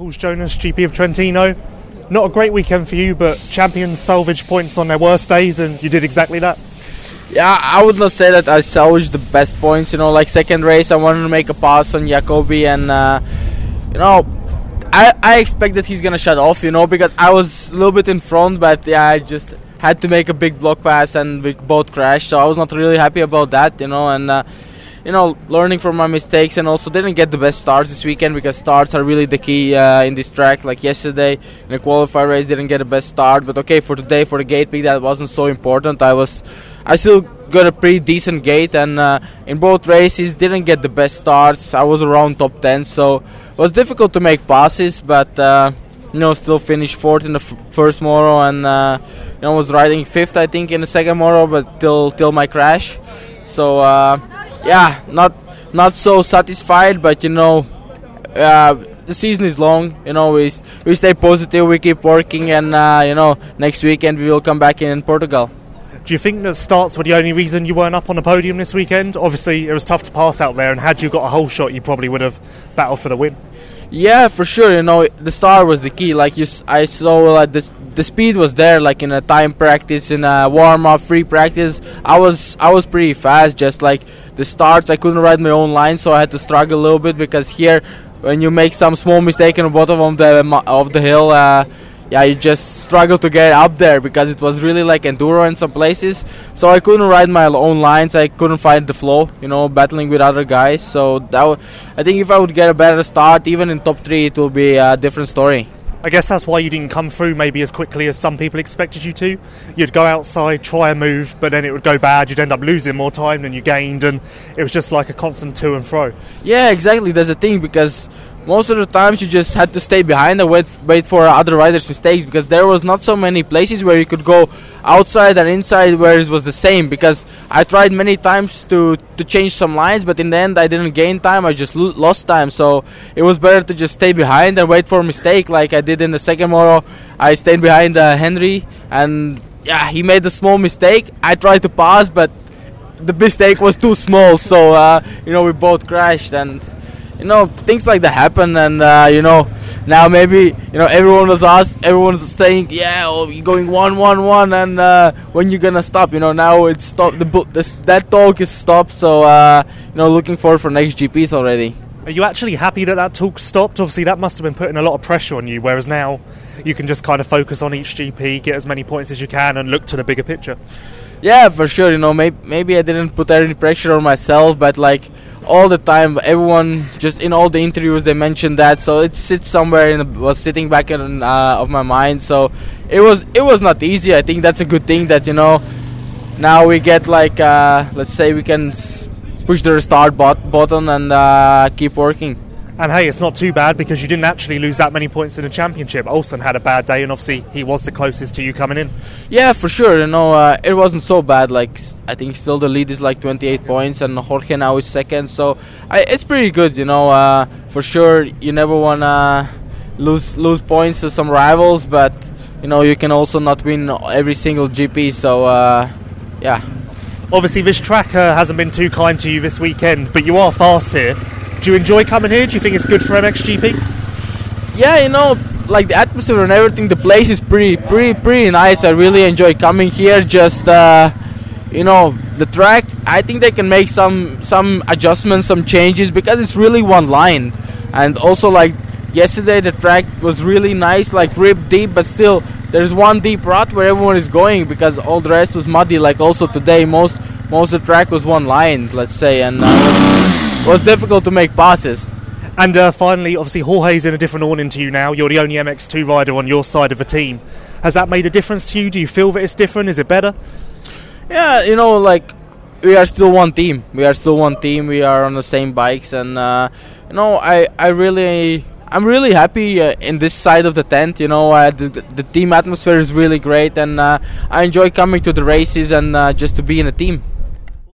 Paul Jonass, GP of Trentino. Not a great weekend for you, but champions salvage points on their worst days, and you did exactly that. Yeah, I would not say that I salvaged the best points. You know, like second race, I wanted to make a pass on Jacobi, and uh, you know, I I expect that he's gonna shut off. You know, because I was a little bit in front, but yeah, I just had to make a big block pass, and we both crashed. So I was not really happy about that. You know, and. Uh, you know, learning from my mistakes, and also didn't get the best starts this weekend because starts are really the key uh, in this track. Like yesterday in the qualifier race, didn't get the best start, but okay, for today for the gate pick, that wasn't so important. I was, I still got a pretty decent gate, and uh, in both races didn't get the best starts. I was around top 10, so it was difficult to make passes, but. Uh, you know, still finished fourth in the f- first moto, and uh, you know was riding fifth, I think, in the second moto, but till till my crash. So uh, yeah, not not so satisfied, but you know, uh, the season is long. You know, we we stay positive, we keep working, and uh, you know, next weekend we will come back in Portugal. Do you think that starts were the only reason you weren't up on the podium this weekend? Obviously, it was tough to pass out there, and had you got a whole shot, you probably would have battled for the win. Yeah, for sure. You know, the start was the key. Like you, I saw like the the speed was there. Like in a time practice, in a warm up, free practice, I was I was pretty fast. Just like the starts, I couldn't ride my own line, so I had to struggle a little bit because here, when you make some small mistake in the bottom of the of the hill. Uh, yeah, you just struggle to get up there because it was really like enduro in some places. So I couldn't ride my own lines. I couldn't find the flow, you know, battling with other guys. So that w- I think if I would get a better start, even in top three, it will be a different story. I guess that's why you didn't come through maybe as quickly as some people expected you to. You'd go outside, try a move, but then it would go bad. You'd end up losing more time than you gained, and it was just like a constant to and fro. Yeah, exactly. There's a thing because most of the times you just had to stay behind and wait wait for other riders' mistakes because there was not so many places where you could go outside and inside where it was the same because I tried many times to to change some lines but in the end I didn't gain time I just lo- lost time. So it was better to just stay behind and wait for a mistake like I did in the second moto I stayed behind uh, Henry and yeah he made a small mistake. I tried to pass but the mistake was too small. So uh, you know we both crashed and you know things like that happen and uh, you know now maybe you know everyone was asked everyone's saying yeah oh, you're going one one one and uh, when you're gonna stop you know now it's stopped the book that talk is stopped so uh, you know looking forward for next gps already Are you actually happy that that talk stopped? Obviously, that must have been putting a lot of pressure on you, whereas now you can just kind of focus on each GP, get as many points as you can, and look to the bigger picture. Yeah for sure you know maybe, maybe i didn't put any pressure on myself but like all the time everyone just in all the interviews they mentioned that so it sits somewhere in the, was sitting back in uh, of my mind so it was it was not easy. I think that's a good thing that you know now we get like uh, let's say we can push the restart bot- button and uh, keep working And hey, it's not too bad because you didn't actually lose that many points in the championship. Olsen had a bad day, and obviously he was the closest to you coming in. Yeah, for sure. You know, uh, it wasn't so bad. Like I think still the lead is like 28 points, and Jorge now is second. So I, it's pretty good. You know, uh, for sure. You never wanna lose lose points to some rivals, but you know you can also not win every single GP. So uh, yeah. Obviously, this track uh, hasn't been too kind to you this weekend, but you are fast here. Do you enjoy coming here? Do you think it's good for MXGP? yeah, you know, like the atmosphere and everything, the place is pretty, pretty, pretty nice. I really enjoy coming here. Just, uh, you know, the track. I think they can make some some adjustments, some changes because it's really one line, and also like yesterday the track was really nice, like rip deep, but still there's one deep rut where everyone is going because all the rest was muddy. Like also today, most most of the track was one line, let's say, and uh, it was, was difficult to make passes. And uh, finally, obviously, Jorge's in a different awning to you now. You're the only MX2 rider on your side of the team. Has that made a difference to you? Do you feel that it's different? Is it better? Yeah, you know, like we are still one team. We are still one team. We are on the same bikes, and uh, you know, I I really. I'm really happy uh, in this side of the tent. You know, uh, the, the the team atmosphere is really great, and uh, I enjoy coming to the races and uh, just to be in a team.